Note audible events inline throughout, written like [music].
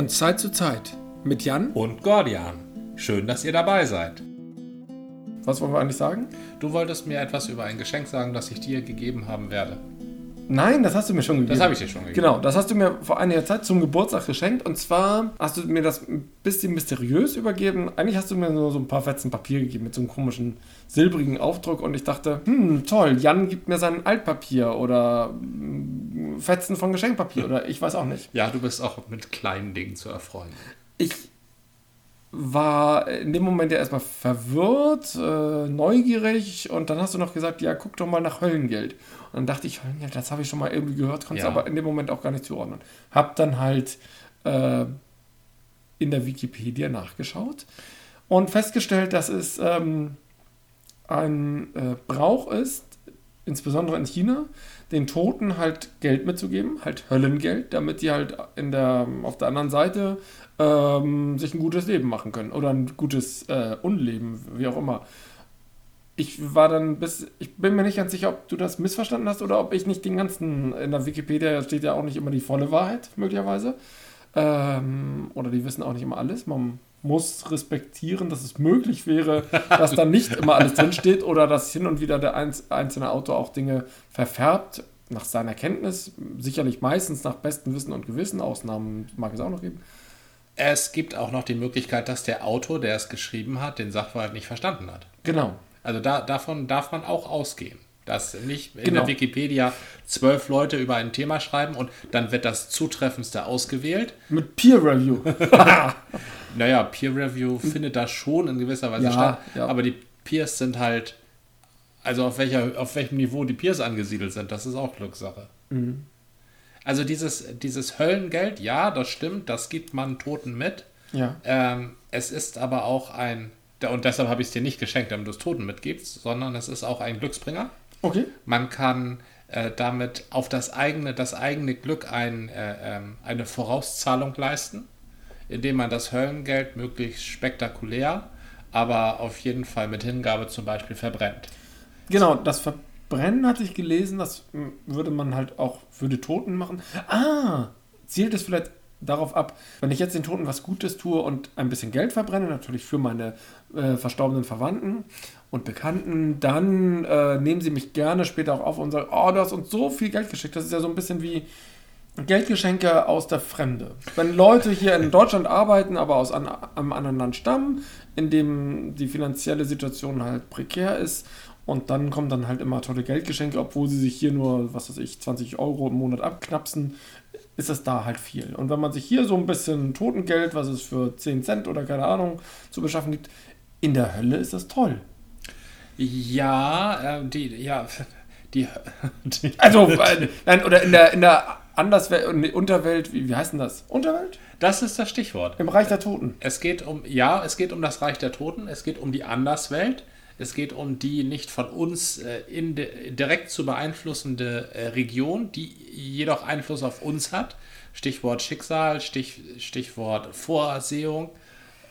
Von Zeit zu Zeit mit Jan. und Gordian. Schön, dass ihr dabei seid. Was wollen wir eigentlich sagen? Du wolltest mir etwas über ein Geschenk sagen, das ich dir gegeben haben werde. Nein, das hast du mir schon gegeben. Das habe ich dir schon gegeben. Genau, das hast du mir vor einiger Zeit zum Geburtstag geschenkt. Und zwar hast du mir das ein bisschen mysteriös übergeben. Eigentlich hast du mir nur so ein paar Fetzen Papier gegeben mit so einem komischen silbrigen Aufdruck. Und ich dachte, hm, toll, Jan gibt mir sein Altpapier oder Fetzen von Geschenkpapier oder ich weiß auch nicht. Ja, du bist auch mit kleinen Dingen zu erfreuen. Ich war in dem Moment ja erstmal verwirrt, äh, neugierig und dann hast du noch gesagt, ja, guck doch mal nach Höllengeld. Und dann dachte ich, Höllengeld, das habe ich schon mal irgendwie gehört, konnte es Ja. aber in dem Moment auch gar nicht zuordnen. Hab dann halt äh, in der Wikipedia nachgeschaut und festgestellt, dass es ähm, ein äh, Brauch ist, insbesondere in China, den Toten halt Geld mitzugeben, halt Höllengeld, damit die halt in der, auf der anderen Seite ähm, sich ein gutes Leben machen können oder ein gutes äh, Unleben, wie auch immer. Ich war dann bis, ich bin mir nicht ganz sicher, ob du das missverstanden hast oder ob ich nicht den ganzen, in der Wikipedia steht ja auch nicht immer die volle Wahrheit, möglicherweise. Ähm, oder die wissen auch nicht immer alles. Man muss respektieren, dass es möglich wäre, dass da nicht immer alles drinsteht oder dass hin und wieder der einz einzelne Autor auch Dinge verfärbt, nach seiner Kenntnis, sicherlich meistens nach bestem Wissen und Gewissen, Ausnahmen mag es auch noch geben. Es gibt auch noch die Möglichkeit, dass der Autor, der es geschrieben hat, den Sachverhalt nicht verstanden hat. Genau. Also da, davon darf man auch ausgehen. Dass nicht in Genau. der Wikipedia zwölf Leute über ein Thema schreiben und dann wird das Zutreffendste ausgewählt. Mit Peer Review. [laughs] Naja, Peer Review findet das schon in gewisser Weise Ja, statt, ja. aber die Peers sind halt, also auf, welcher, auf welchem Niveau die Peers angesiedelt sind, das ist auch Glückssache. Mhm. Also dieses, dieses Höllengeld, ja, das stimmt, das gibt man Toten mit. ja. Ähm, es ist aber auch ein, und deshalb habe ich es dir nicht geschenkt, damit du es Toten mitgibst, sondern es ist auch ein Glücksbringer. Okay. Man kann äh, damit auf das eigene, das eigene Glück ein, äh, ähm, eine Vorauszahlung leisten, indem man das Höllengeld möglichst spektakulär, aber auf jeden Fall mit Hingabe zum Beispiel verbrennt. Genau, das Verbrennen hatte ich gelesen, das m, würde man halt auch für die Toten machen. Ah, zielt es vielleicht darauf ab, wenn ich jetzt den Toten was Gutes tue und ein bisschen Geld verbrenne, natürlich für meine äh, verstorbenen Verwandten und Bekannten, dann äh, nehmen sie mich gerne später auch auf und sagen, oh, du hast uns so viel Geld geschickt. Das ist ja so ein bisschen wie Geldgeschenke aus der Fremde. Wenn Leute hier in Deutschland arbeiten, aber aus an, einem anderen Land stammen, in dem die finanzielle Situation halt prekär ist und dann kommen dann halt immer tolle Geldgeschenke, obwohl sie sich hier nur, was weiß ich, 20 Euro im Monat abknapsen, ist das da halt viel. Und wenn man sich hier so ein bisschen Totengeld, was es für 10 Cent oder keine Ahnung zu beschaffen gibt, in der Hölle ist das toll. Ja, äh, die, ja, [laughs] die, [laughs] die Also, äh, nein, oder in der, in der Anderswelt, Unterwelt, wie, wie heißt denn das? Unterwelt? das ist das Stichwort. Im Reich der Toten. Es geht um, ja, es geht um das Reich der Toten, es geht um die Anderswelt, es geht um die nicht von uns äh, in de, direkt zu beeinflussende äh, Region, die jedoch Einfluss auf uns hat. Stichwort Schicksal, Stich, Stichwort Vorsehung.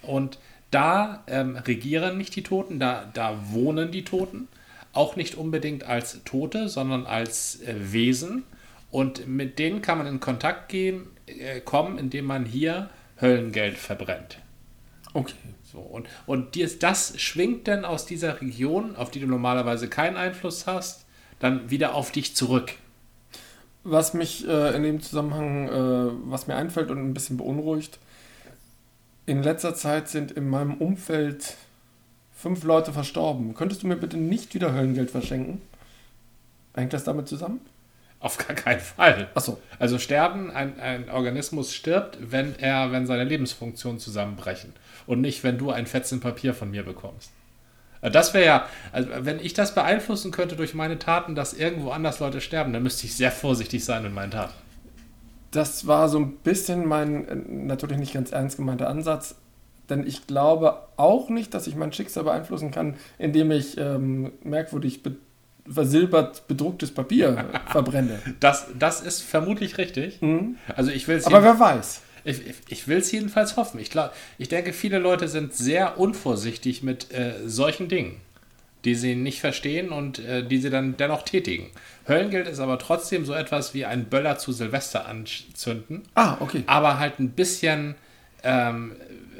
Und da ähm, regieren nicht die Toten, da, da wohnen die Toten. Auch nicht unbedingt als Tote, sondern als äh, Wesen. Und mit denen kann man in Kontakt gehen, äh, kommen, indem man hier Höllengeld verbrennt. Okay. So, und, und dies, das schwingt dann aus dieser Region, auf die du normalerweise keinen Einfluss hast, dann wieder auf dich zurück. Was mich äh, in dem Zusammenhang, äh, was mir einfällt und ein bisschen beunruhigt, in letzter Zeit sind in meinem Umfeld fünf Leute verstorben. Könntest du mir bitte nicht wieder Höllengeld verschenken? Hängt das damit zusammen? Auf gar keinen Fall. Achso. Also sterben, ein, ein Organismus stirbt, wenn er, wenn seine Lebensfunktionen zusammenbrechen. Und nicht, wenn du ein Fetzen Papier von mir bekommst. Äh, Das wäre ja, also wenn ich das beeinflussen könnte durch meine Taten, dass irgendwo anders Leute sterben, dann müsste ich sehr vorsichtig sein mit meinen Taten. Das war so ein bisschen mein äh, natürlich nicht ganz ernst gemeinter Ansatz, denn ich glaube auch nicht, dass ich mein Schicksal beeinflussen kann, indem ich ähm, merkwürdig be versilbert bedrucktes Papier [laughs] verbrenne. Das, das ist vermutlich richtig. Mhm. Also ich will Aber wer weiß? Ich, ich, ich will es jedenfalls hoffen. Ich, glaub, ich denke, viele Leute sind sehr unvorsichtig mit äh, solchen Dingen. die sie nicht verstehen und äh, die sie dann dennoch tätigen. Höllengeld ist aber trotzdem so etwas wie ein Böller zu Silvester anzünden. Ah, okay. Aber halt ein bisschen, ähm,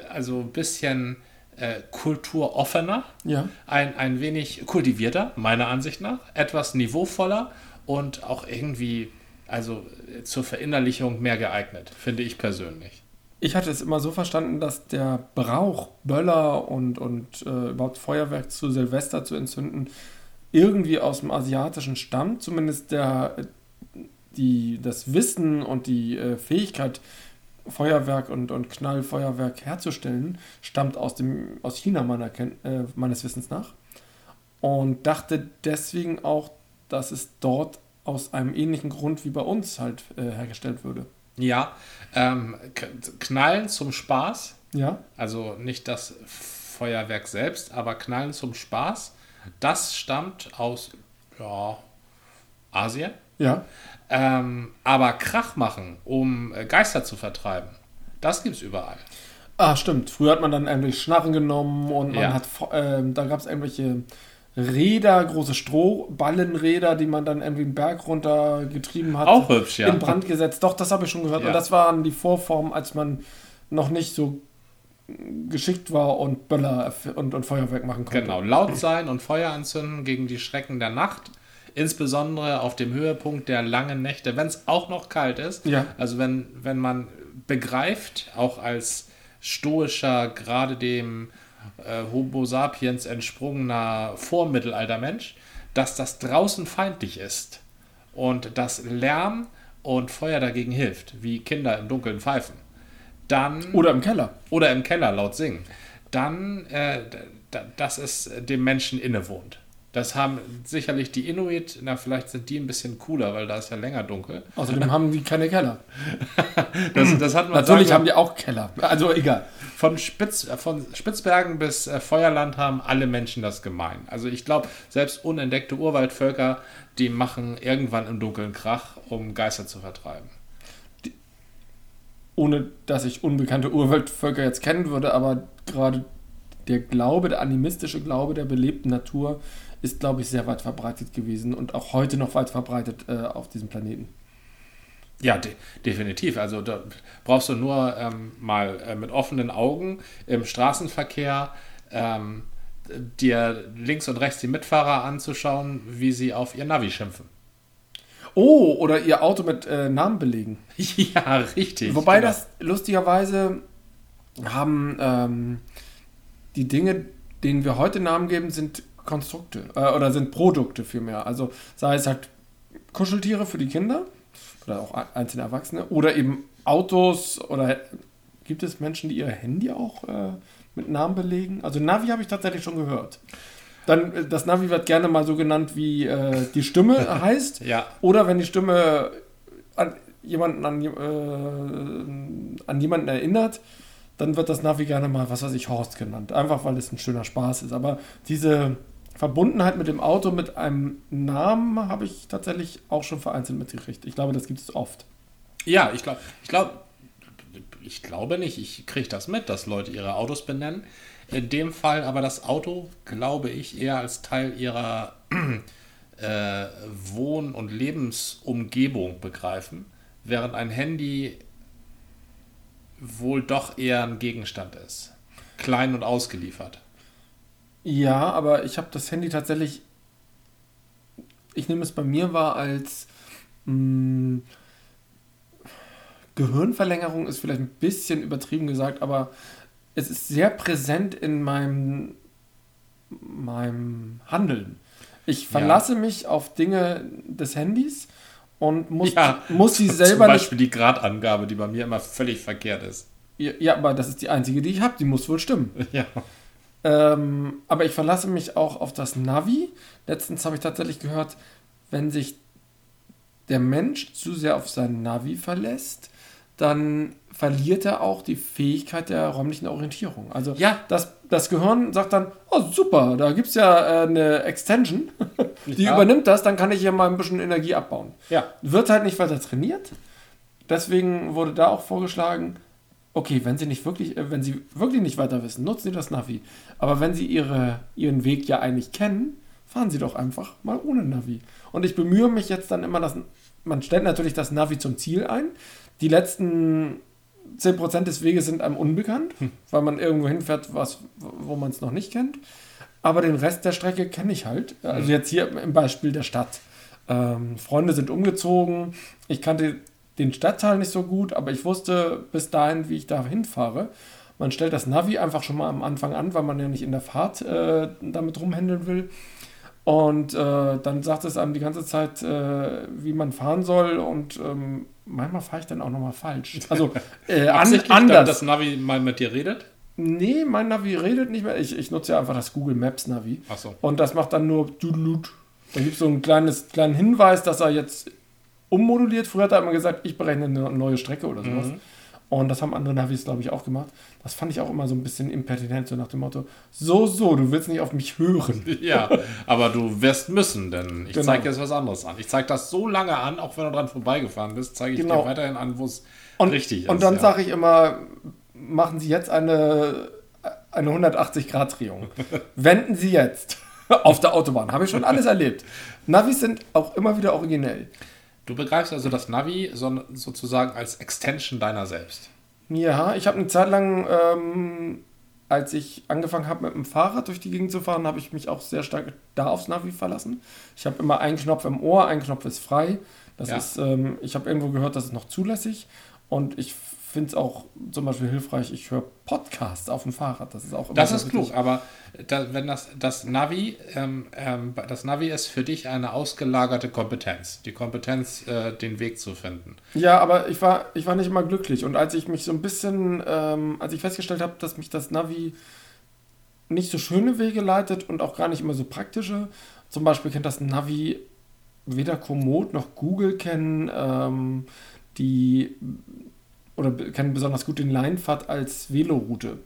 also ein bisschen äh, kulturoffener, Ja. ein, ein wenig kultivierter, meiner Ansicht nach, etwas niveauvoller und auch irgendwie, also äh, zur Verinnerlichung mehr geeignet, finde ich persönlich. Ich hatte es immer so verstanden, dass der Brauch, Böller und, und äh, überhaupt Feuerwerk zu Silvester zu entzünden, irgendwie aus dem Asiatischen stammt. Zumindest der, die, das Wissen und die äh, Fähigkeit, Feuerwerk und, und Knallfeuerwerk herzustellen, stammt aus, dem, aus China meiner, äh, meines Wissens nach. Und dachte deswegen auch, dass es dort aus einem ähnlichen Grund wie bei uns halt äh, hergestellt würde. Ja, ähm, Knallen zum Spaß, Ja? also nicht das Feuerwerk selbst, aber Knallen zum Spaß, das stammt aus ja, Asien. Ja. Ähm, aber Krach machen, um äh, Geister zu vertreiben, das gibt's überall. Ah, stimmt. Früher hat man dann irgendwelche Schnarren genommen und man Ja. hat, ähm, da gab es irgendwelche Räder, große Strohballenräder, die man dann irgendwie einen Berg runtergetrieben hat. Auch hübsch, ja. In Brand gesetzt. Doch, das habe ich schon gehört. Ja. Und das waren die Vorformen, als man noch nicht so geschickt war und Böller und, und Feuerwerk machen konnte. Genau, laut sein und Feuer anzünden gegen die Schrecken der Nacht. Insbesondere auf dem Höhepunkt der langen Nächte, wenn es auch noch kalt ist. Ja. Also wenn, wenn man begreift, auch als stoischer, gerade dem äh, Homo sapiens entsprungener Vormittelaltermensch, dass das draußen feindlich ist und dass Lärm und Feuer dagegen hilft, wie Kinder im Dunkeln pfeifen. Dann Oder im Keller. oder im Keller laut singen, dann, äh, dass es dem Menschen innewohnt. Das haben sicherlich die Inuit, na, vielleicht sind die ein bisschen cooler, weil da ist ja länger dunkel. Außerdem haben die keine Keller. [laughs] Das, das hat man Natürlich sagen haben die auch Keller. Also egal. von, Spitz, von Spitzbergen bis äh, Feuerland haben alle Menschen das gemein. Also ich glaube, selbst unentdeckte Urwaldvölker, die machen irgendwann im Dunkeln Krach, um Geister zu vertreiben. ohne dass ich unbekannte Urwaldvölker jetzt kennen würde, aber gerade der Glaube, der animistische Glaube der belebten Natur ist, glaube ich, sehr weit verbreitet gewesen und auch heute noch weit verbreitet äh, auf diesem Planeten. Ja, de definitiv. Also da brauchst du nur ähm, mal äh, mit offenen Augen im Straßenverkehr ähm, dir links und rechts die Mitfahrer anzuschauen, wie sie auf ihr Navi schimpfen. Oh, oder ihr Auto mit äh, Namen belegen. [laughs] ja, richtig. Wobei genau. das lustigerweise haben ähm, die Dinge, denen wir heute Namen geben, sind Konstrukte äh, oder sind Produkte vielmehr. Also sei es halt Kuscheltiere für die Kinder oder auch einzelne Erwachsene oder eben Autos oder gibt es Menschen, die ihr Handy auch äh, mit Namen belegen? Also Navi habe ich tatsächlich schon gehört. Dann äh, das Navi wird gerne mal so genannt, wie äh, die Stimme [laughs] heißt. Ja, Oder wenn die Stimme an jemanden, an, äh, an jemanden erinnert, dann wird das Navi gerne mal, was weiß ich, Horst genannt. Einfach weil es ein schöner Spaß ist. Aber diese Verbundenheit mit dem Auto, mit einem Namen, habe ich tatsächlich auch schon vereinzelt mitgekriegt. Ich glaube, das gibt es oft. ja, ich glaube, ich glaube, ich glaube nicht. Ich kriege das mit, dass Leute ihre Autos benennen. In dem Fall aber das Auto, glaube ich, eher als Teil ihrer äh, Wohn- und Lebensumgebung begreifen, während ein Handy wohl doch eher ein Gegenstand ist. Klein und ausgeliefert. Ja, aber ich habe das Handy tatsächlich, ich nehme es bei mir wahr als mh, Gehirnverlängerung ist vielleicht ein bisschen übertrieben gesagt, aber es ist sehr präsent in meinem, meinem Handeln. Ich verlasse mich auf Dinge des Handys und muss, muss sie [laughs] selber Zum nicht Beispiel die Gradangabe, die bei mir immer völlig verkehrt ist. Ja, ja, aber das ist die einzige, die ich habe. Die muss wohl stimmen. Ja. Ähm, aber ich verlasse mich auch auf das Navi. Letztens habe ich tatsächlich gehört, wenn sich der Mensch zu sehr auf sein Navi verlässt, dann verliert er auch die Fähigkeit der räumlichen Orientierung. Also Ja. das, das Gehirn sagt dann, oh super, da gibt es ja äh, eine Extension, [laughs] die Ja. übernimmt das, dann kann ich hier mal ein bisschen Energie abbauen. Ja. Wird halt nicht weiter trainiert. Deswegen wurde da auch vorgeschlagen, okay, wenn Sie nicht wirklich, äh, wenn Sie wirklich nicht weiter wissen, nutzen Sie das Navi. Aber wenn Sie Ihre, Ihren Weg ja eigentlich kennen, fahren Sie doch einfach mal ohne Navi. Und ich bemühe mich jetzt dann immer, dass man stellt natürlich das Navi zum Ziel ein. Die letzten 10% des Weges sind einem unbekannt, hm. weil man irgendwo hinfährt, was, wo man es noch nicht kennt. Aber den Rest der Strecke kenne ich halt. Also hm. jetzt hier im Beispiel der Stadt. Ähm, Freunde sind umgezogen. Ich kannte den Stadtteil nicht so gut, aber ich wusste bis dahin, wie ich da hinfahre. Man stellt das Navi einfach schon mal am Anfang an, weil man ja nicht in der Fahrt äh, damit rumhändeln will. Und äh, dann sagt es einem die ganze Zeit, äh, wie man fahren soll. Und ähm, manchmal fahre ich dann auch nochmal falsch. Also [laughs] äh, an, anders. das Navi mal mit dir redet? Nee, mein Navi redet nicht mehr. Ich, ich nutze ja einfach das Google Maps Navi. Ach so. Und das macht dann nur Dudelut. Da gibt es so einen kleines, kleinen Hinweis, dass er jetzt ummoduliert. Früher hat er immer gesagt, ich berechne eine neue Strecke oder sowas. Mhm. Und das haben andere Navis, glaube ich, auch gemacht. Das fand ich auch immer so ein bisschen impertinent, so nach dem Motto: So, so, du willst nicht auf mich hören. [laughs] Ja, aber du wirst müssen, denn ich genau. zeige jetzt was anderes an. Ich zeige das so lange an, auch wenn du dran vorbeigefahren bist, zeige ich genau. dir weiterhin an, wo es richtig ist. Und dann ja. sage ich immer: Machen Sie jetzt eine, eine 180-Grad-Drehung. [laughs] Wenden Sie jetzt [laughs] auf der Autobahn. Habe ich schon alles erlebt. Navis sind auch immer wieder originell. Du begreifst also das Navi so, sozusagen als Extension deiner selbst. Ja, ich habe eine Zeit lang, ähm, als ich angefangen habe mit dem Fahrrad durch die Gegend zu fahren, habe ich mich auch sehr stark da aufs Navi verlassen. Ich habe immer einen Knopf im Ohr, ein Knopf ist frei. Das ja. ist, ähm, ich habe irgendwo gehört, das ist noch zulässig. Und ich finde es auch zum Beispiel hilfreich, ich höre Podcasts auf dem Fahrrad. Das ist auch immer Das ist klug, aber da, wenn das, das Navi, ähm, ähm, das Navi ist für dich eine ausgelagerte Kompetenz. Die Kompetenz, äh, den Weg zu finden. Ja, aber ich war, ich war nicht immer glücklich. Und als ich mich so ein bisschen, ähm, als ich festgestellt habe, dass mich das Navi nicht so schöne Wege leitet und auch gar nicht immer so praktische, zum Beispiel kennt das Navi weder Komoot noch Google kennen, ähm, die oder kennen besonders gut den Leinpfad als Veloroute.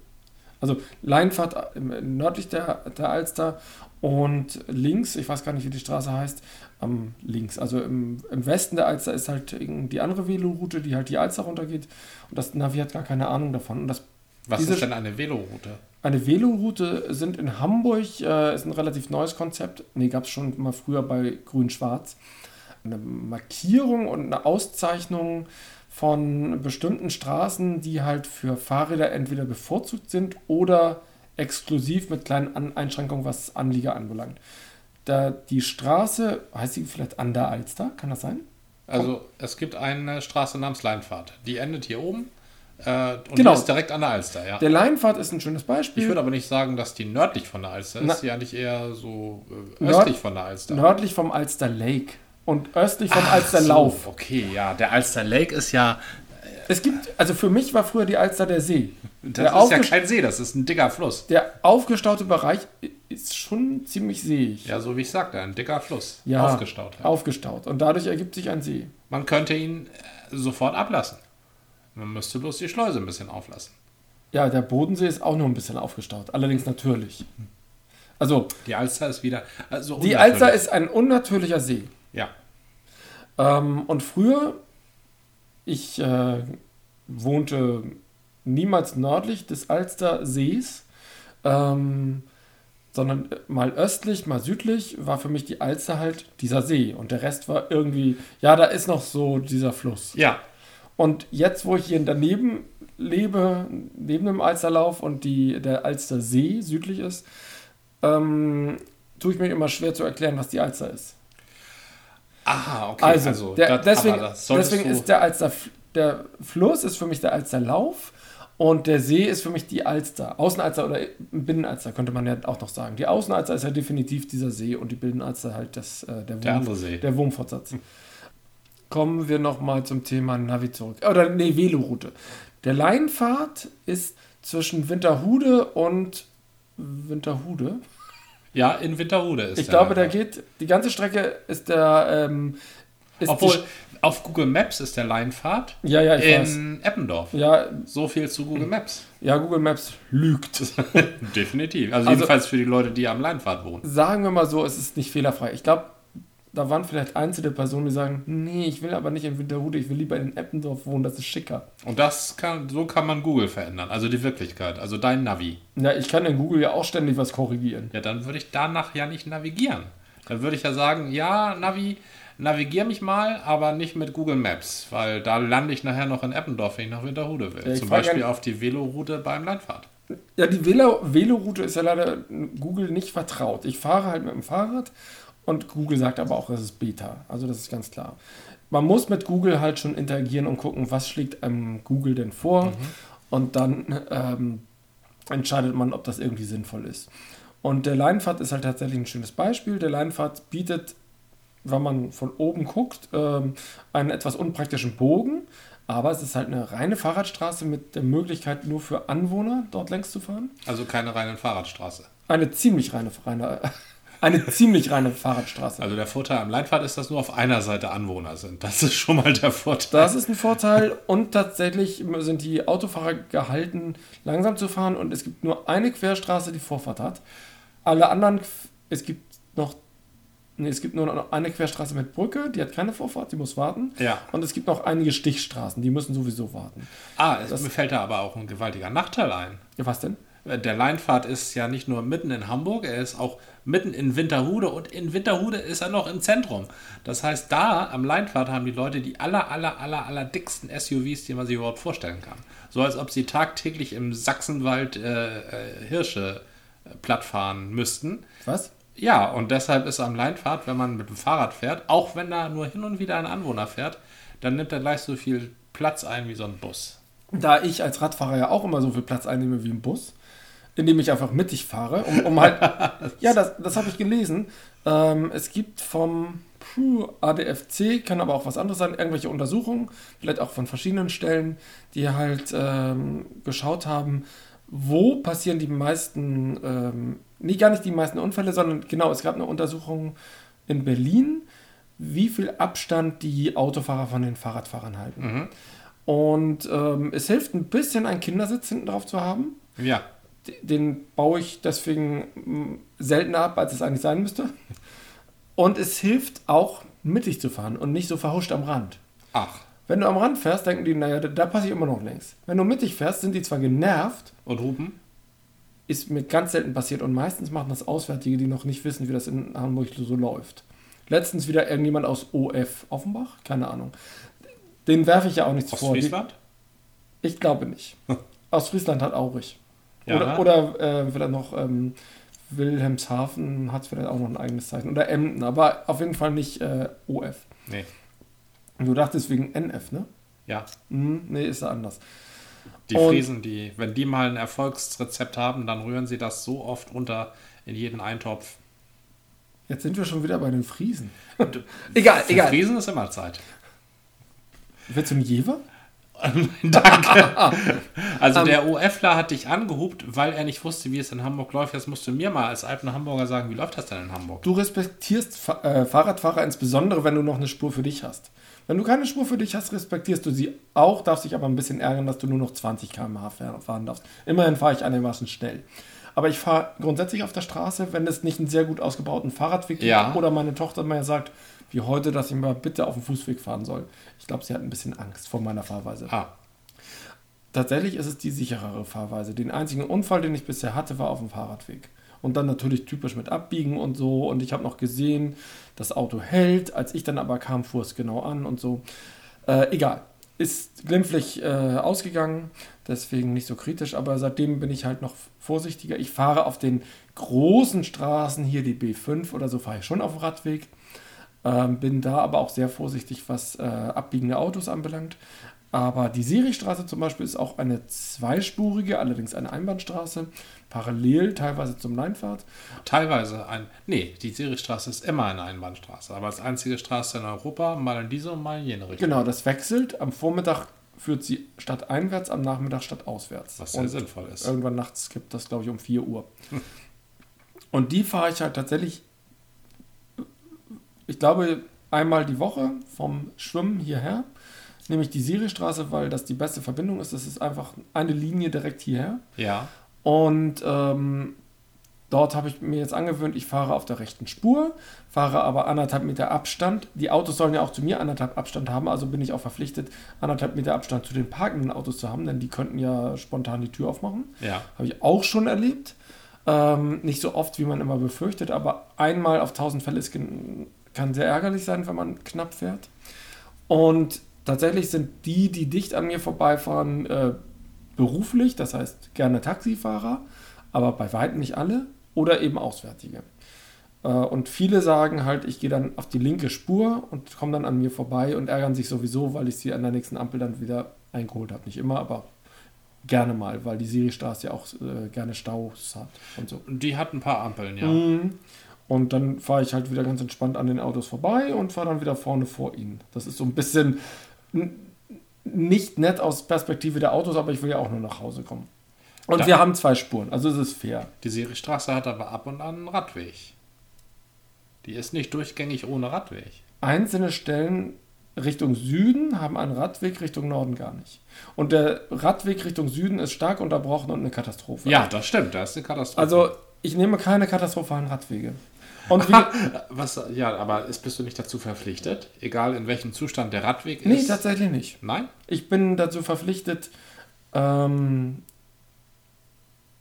Also Leinpfad nördlich der, der Alster und links, ich weiß gar nicht, wie die Straße heißt, am links, also im, im Westen der Alster ist halt die andere Veloroute, die halt die Alster runtergeht und das Navi hat gar keine Ahnung davon. Und das, Was diese, ist denn eine Veloroute? Eine Veloroute sind in Hamburg, äh, ist ein relativ neues Konzept, nee, gab es schon mal früher bei Grün-Schwarz. Eine Markierung und eine Auszeichnung von bestimmten Straßen, die halt für Fahrräder entweder bevorzugt sind oder exklusiv mit kleinen Einschränkungen, was Anlieger anbelangt. Da die Straße, heißt sie vielleicht an der Alster, kann das sein? Also es gibt eine Straße namens Leinfahrt, die endet hier oben äh, und genau. die ist direkt an der Alster. Ja. Der Leinfahrt ist ein schönes Beispiel. Ich würde aber nicht sagen, dass die nördlich von der Alster ist, Na, ja nicht eher so äh, östlich von der Alster. Nördlich vom Alster Lake und östlich vom Ach Alsterlauf. So, okay, ja, der Alster Lake ist ja. Es gibt, also für mich war früher die Alster der See. Das der ist ja kein See, das ist ein dicker Fluss. Der aufgestaute Bereich ist schon ziemlich seeig. Ja, so wie ich sagte, ein dicker Fluss. Ja, aufgestaut. Halt. Aufgestaut. Und dadurch ergibt sich ein See. Man könnte ihn äh, sofort ablassen. Man müsste bloß die Schleuse ein bisschen auflassen. Ja, der Bodensee ist auch nur ein bisschen aufgestaut. Allerdings natürlich. Also. Die Alster ist wieder. Also die Alster ist ein unnatürlicher See. Ja. Ähm, und früher, ich äh, wohnte niemals nördlich des Alstersees, ähm, sondern mal östlich, mal südlich, war für mich die Alster halt dieser See. Und der Rest war irgendwie, ja, da ist noch so dieser Fluss. Ja. Und jetzt, wo ich hier daneben lebe, neben dem Alsterlauf und die, der Alstersee südlich ist, ähm, tue ich mir immer schwer zu erklären, was die Alster ist. Aha, okay. Also, also der, das, deswegen, deswegen ist der Alster, der Fluss ist für mich der Alsterlauf und der See ist für mich die Alster. Außenalster oder Binnenalster könnte man ja auch noch sagen. Die Außenalster ist ja definitiv dieser See und die Binnenalster halt das, äh, der, der, Wurm, See. der Wurmfortsatz. Kommen wir nochmal zum Thema Navi zurück. Oder nee, Veloroute. Der Leinfahrt ist zwischen Winterhude und Winterhude. Ja, in Winterhude ist Ich glaube, der geht, die ganze Strecke ist der. Ähm, ist Obwohl, auf Google Maps ist der Leinfahrt. Ja, ja, ich in weiß. Eppendorf. Ja. So viel zu Google Maps. Ja, Google Maps lügt. [laughs] Definitiv. Also, also, jedenfalls für die Leute, die am Leinfahrt wohnen. Sagen wir mal so, es ist nicht fehlerfrei. Ich glaube, da waren vielleicht einzelne Personen, die sagen, nee, ich will aber nicht in Winterhude, ich will lieber in Eppendorf wohnen, das ist schicker. Und das kann, so kann man Google verändern, also die Wirklichkeit, also dein Navi. Ja, ich kann in Google ja auch ständig was korrigieren. Ja, dann würde ich danach ja nicht navigieren. Dann würde ich ja sagen, ja, Navi, navigier mich mal, aber nicht mit Google Maps, weil da lande ich nachher noch in Eppendorf, wenn ich nach Winterhude will. Ja, Zum Beispiel auf die Veloroute beim Leinfahrt. Ja, die Velo- Veloroute ist ja leider Google nicht vertraut. Ich fahre halt mit dem Fahrrad und Google sagt aber auch, es ist Beta. Also das ist ganz klar. Man muss mit Google halt schon interagieren und gucken, was schlägt einem Google denn vor. Und dann ähm, entscheidet man, ob das irgendwie sinnvoll ist. Und der Leinfahrt ist halt tatsächlich ein schönes Beispiel. Der Leinfahrt bietet, wenn man von oben guckt, ähm, einen etwas unpraktischen Bogen. Aber es ist halt eine reine Fahrradstraße mit der Möglichkeit, nur für Anwohner dort längs zu fahren. Also keine reine Fahrradstraße. Eine ziemlich reine, reine eine ziemlich reine Fahrradstraße. Also der Vorteil am Leinfahrt ist, dass nur auf einer Seite Anwohner sind. Das ist schon mal der Vorteil. Das ist ein Vorteil und tatsächlich sind die Autofahrer gehalten, langsam zu fahren und es gibt nur eine Querstraße, die Vorfahrt hat. Alle anderen, es gibt noch, nee, es gibt nur noch eine Querstraße mit Brücke, die hat keine Vorfahrt, die muss warten. Ja. Und es gibt noch einige Stichstraßen, die müssen sowieso warten. Ah, es, mir fällt da aber auch ein gewaltiger Nachteil ein. Ja, was denn? Der Leinfahrt ist ja nicht nur mitten in Hamburg, er ist auch mitten in Winterhude und in Winterhude ist er noch im Zentrum. Das heißt, da am Leinfahrt haben die Leute die aller, aller, aller, aller dicksten SUVs, die man sich überhaupt vorstellen kann. So als ob sie tagtäglich im Sachsenwald äh, äh, Hirsche äh, platt fahren müssten. Was? Ja, und deshalb ist am Leinfahrt, wenn man mit dem Fahrrad fährt, auch wenn da nur hin und wieder ein Anwohner fährt, dann nimmt er gleich so viel Platz ein wie so ein Bus. Da ich als Radfahrer ja auch immer so viel Platz einnehme wie im Bus, indem ich einfach mittig fahre, um, um halt. [laughs] ja, das, das habe ich gelesen. Ähm, es gibt vom puh, ADFC, kann aber auch was anderes sein, irgendwelche Untersuchungen, vielleicht auch von verschiedenen Stellen, die halt ähm, geschaut haben, wo passieren die meisten, ähm, nee, gar nicht die meisten Unfälle, sondern genau, es gab eine Untersuchung in Berlin, wie viel Abstand die Autofahrer von den Fahrradfahrern halten. Und ähm, es hilft ein bisschen, einen Kindersitz hinten drauf zu haben. Ja, Den baue ich deswegen mm, seltener ab, als es eigentlich sein müsste. Und es hilft auch, mittig zu fahren und nicht so verhuscht am Rand. ach. Wenn du am Rand fährst, denken die, naja, da, da passe ich immer noch längs. Wenn du mittig fährst, sind die zwar genervt, Und Hupen? ist mir ganz selten passiert und meistens machen das Auswärtige, die noch nicht wissen, wie das in Hamburg so läuft. Letztens wieder irgendjemand aus OF Offenbach, keine Ahnung. Den werfe ich ja auch nichts Aus vor. Die- Friesland? Ich glaube nicht. [laughs] Aus Friesland hat Aurich. Ja, oder oder äh, vielleicht noch ähm, Wilhelmshaven hat vielleicht auch noch ein eigenes Zeichen. Oder Emden, aber auf jeden Fall nicht äh, OF. Nee. Du dachtest wegen NF, ne? Ja. Hm, nee, ist ja anders. Die Und- Friesen, die, wenn die mal ein Erfolgsrezept haben, dann rühren sie das so oft runter in jeden Eintopf. Jetzt sind wir schon wieder bei den Friesen. [laughs] egal, Für egal. Friesen ist immer Zeit. Du einen Jever? [laughs] Danke. Also Ähm, der OFler hat dich angehupt, weil er nicht wusste, wie es in Hamburg läuft. Jetzt musst du mir mal als alten Hamburger sagen, wie läuft das denn in Hamburg? Du respektierst Fa äh, Fahrradfahrer insbesondere, wenn du noch eine Spur für dich hast. Wenn du keine Spur für dich hast, respektierst du sie auch, darfst dich aber ein bisschen ärgern, dass du nur noch 20 km/h fahr- fahren darfst. Immerhin fahre ich einigermaßen schnell. Aber ich fahre grundsätzlich auf der Straße, wenn es nicht einen sehr gut ausgebauten Fahrradweg gibt Ja. oder meine Tochter mir sagt, wie heute, dass ich mal bitte auf dem Fußweg fahren soll. Ich glaube, sie hat ein bisschen Angst vor meiner Fahrweise. Ah, Tatsächlich ist es die sicherere Fahrweise. Den einzigen Unfall, den ich bisher hatte, war auf dem Fahrradweg. Und dann natürlich typisch mit Abbiegen und so. Und ich habe noch gesehen, das Auto hält. Als ich dann aber kam, fuhr es genau an und so. Äh, egal. Ist glimpflich äh, ausgegangen, deswegen nicht so kritisch. Aber seitdem bin ich halt noch vorsichtiger. Ich fahre auf den großen Straßen, hier die B5 oder so, fahre ich schon auf dem Radweg. Ähm, bin da aber auch sehr vorsichtig, was äh, abbiegende Autos anbelangt. Aber die Siristraße zum Beispiel ist auch eine zweispurige, allerdings eine Einbahnstraße, parallel teilweise zum Leinfahrt. teilweise ein. Nee, die Sirichstraße ist immer eine Einbahnstraße, aber als einzige Straße in Europa, mal in diese und mal in jene Richtung. Genau, das wechselt. Am Vormittag führt sie stadteinwärts, am Nachmittag stadtauswärts. Was sehr Und sinnvoll ist. Irgendwann nachts gibt das, glaube ich, um 4 Uhr. Und die fahre ich halt tatsächlich, ich glaube, einmal die Woche vom Schwimmen hierher. Nämlich die Siristraße, weil das die beste Verbindung ist. Das ist einfach eine Linie direkt hierher. Ja, Und ähm, Dort habe ich mir jetzt angewöhnt, ich fahre auf der rechten Spur, fahre aber anderthalb Meter Abstand. Die Autos sollen ja auch zu mir anderthalb Abstand haben, also bin ich auch verpflichtet, anderthalb Meter Abstand zu den parkenden Autos zu haben, denn die könnten ja spontan die Tür aufmachen. Ja. Habe ich auch schon erlebt. Ähm, nicht so oft, wie man immer befürchtet, aber einmal auf tausend Fälle ist, kann sehr ärgerlich sein, wenn man knapp fährt. Und tatsächlich sind die, die dicht an mir vorbeifahren, äh, beruflich, das heißt gerne Taxifahrer, aber bei weitem nicht alle oder eben Auswärtige. Äh, und viele sagen halt, ich gehe dann auf die linke Spur und komme dann an mir vorbei und ärgern sich sowieso, weil ich sie an der nächsten Ampel dann wieder eingeholt habe. Nicht immer, aber gerne mal, weil die Siristraße ja auch äh, gerne Staus hat und so. Die hat ein paar Ampeln, ja. Mhm. Und dann fahre ich halt wieder ganz entspannt an den Autos vorbei und fahre dann wieder vorne vor ihnen. Das ist so ein bisschen nicht nett aus Perspektive der Autos, aber ich will ja auch nur nach Hause kommen. Und Da- wir haben zwei Spuren, also es ist fair. Die Seristraße hat aber ab und an einen Radweg. Die ist nicht durchgängig ohne Radweg. Einzelne Stellen Richtung Süden haben einen Radweg Richtung Norden gar nicht. Und der Radweg Richtung Süden ist stark unterbrochen und eine Katastrophe. Ja, das stimmt, das ist eine Katastrophe. Also ich nehme keine katastrophalen Radwege. Und [laughs] wie, Was, ja, aber ist, bist du nicht dazu verpflichtet? Egal in welchem Zustand der Radweg nee, ist? tatsächlich nicht. Nein? Ich bin dazu verpflichtet, ähm,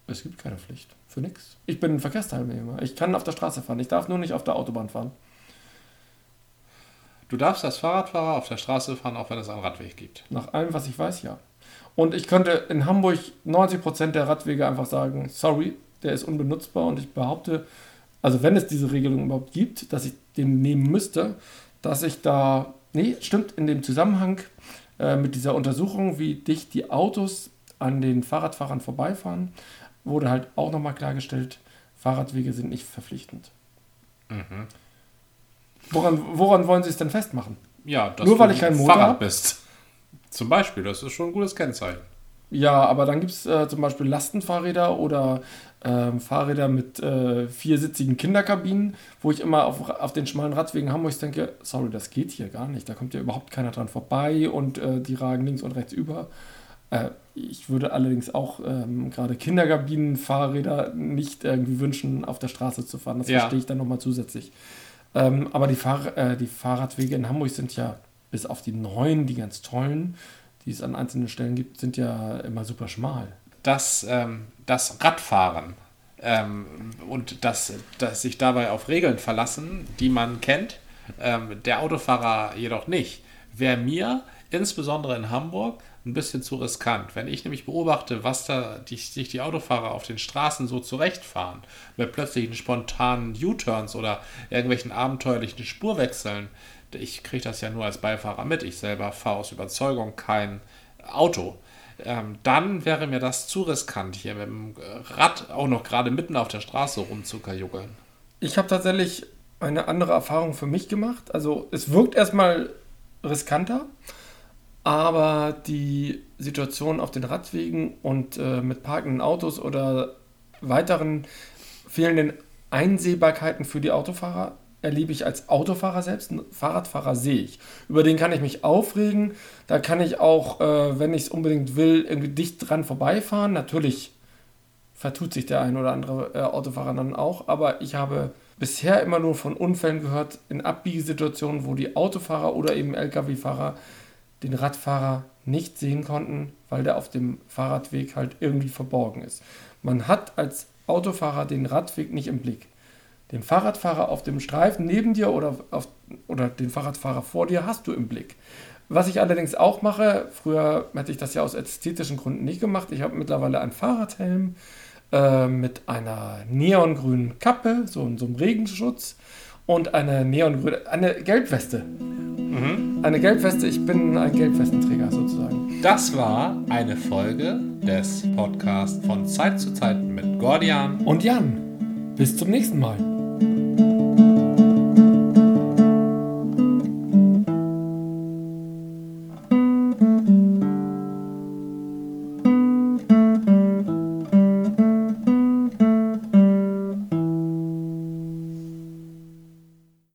es gibt keine Pflicht. Für nichts. Ich bin ein Verkehrsteilnehmer. Ich kann auf der Straße fahren. Ich darf nur nicht auf der Autobahn fahren. Du darfst als Fahrradfahrer auf der Straße fahren, auch wenn es einen Radweg gibt. Nach allem, was ich weiß, ja. Und ich könnte in Hamburg 90% der Radwege einfach sagen, sorry, der ist unbenutzbar und ich behaupte, also wenn es diese Regelung überhaupt gibt, dass ich den nehmen müsste, dass ich da, nee, stimmt, in dem Zusammenhang äh, mit dieser Untersuchung, wie dicht die Autos an den Fahrradfahrern vorbeifahren, wurde halt auch nochmal klargestellt, Fahrradwege sind nicht verpflichtend. Woran, woran wollen Sie es denn festmachen? Ja, dass Nur weil du ich kein ein Motor Fahrrad hab? bist. Zum Beispiel, das ist schon ein gutes Kennzeichen. Ja, aber dann gibt es äh, zum Beispiel Lastenfahrräder oder ähm, Fahrräder mit äh, viersitzigen Kinderkabinen, wo ich immer auf, auf den schmalen Radwegen Hamburgs denke, sorry, das geht hier gar nicht. Da kommt ja überhaupt keiner dran vorbei und äh, die ragen links und rechts über. Äh, ich würde allerdings auch ähm, gerade Kinderkabinenfahrräder nicht irgendwie wünschen, auf der Straße zu fahren. Das Ja. verstehe ich dann nochmal zusätzlich. Ähm, aber die, Fahr äh, die Fahrradwege in Hamburg sind ja bis auf die neuen, die ganz tollen, die es an einzelnen Stellen gibt, sind ja immer super schmal. dass ähm, das Radfahren ähm, und das, das sich dabei auf Regeln verlassen, die man kennt, ähm, der Autofahrer jedoch nicht, wäre mir insbesondere in Hamburg ein bisschen zu riskant. Wenn ich nämlich beobachte, was da die, sich die Autofahrer auf den Straßen so zurechtfahren, mit plötzlichen spontanen U-Turns oder irgendwelchen abenteuerlichen Spurwechseln, ich kriege das ja nur als Beifahrer mit, ich selber fahre aus Überzeugung kein Auto ähm, dann wäre mir das zu riskant, hier mit dem Rad auch noch gerade mitten auf der Straße rumzukajuckeln. Ich habe tatsächlich eine andere Erfahrung für mich gemacht. Also es wirkt erstmal riskanter, aber die Situation auf den Radwegen und äh, mit parkenden Autos oder weiteren fehlenden Einsehbarkeiten für die Autofahrer erlebe ich als Autofahrer selbst. Einen Fahrradfahrer sehe ich. Über den kann ich mich aufregen. Da kann ich auch, äh, wenn ich es unbedingt will, irgendwie dicht dran vorbeifahren. Natürlich vertut sich der ein oder andere äh, Autofahrer dann auch, aber ich habe bisher immer nur von Unfällen gehört in Abbiegesituationen, wo die Autofahrer oder eben Lkw-Fahrer den Radfahrer nicht sehen konnten, weil der auf dem Fahrradweg halt irgendwie verborgen ist. Man hat als Autofahrer den Radweg nicht im Blick. Den Fahrradfahrer auf dem Streifen neben dir oder, auf, oder den Fahrradfahrer vor dir hast du im Blick. Was ich allerdings auch mache, früher hätte ich das ja aus ästhetischen Gründen nicht gemacht. Ich habe mittlerweile einen Fahrradhelm äh, mit einer neongrünen Kappe, so, so einem Regenschutz und eine neongrüne, eine Gelbweste. Eine Gelbweste, ich bin ein Gelbwestenträger sozusagen. Das war eine Folge des Podcasts von Zeit zu Zeit mit Gordian. Und Jan, bis zum nächsten Mal.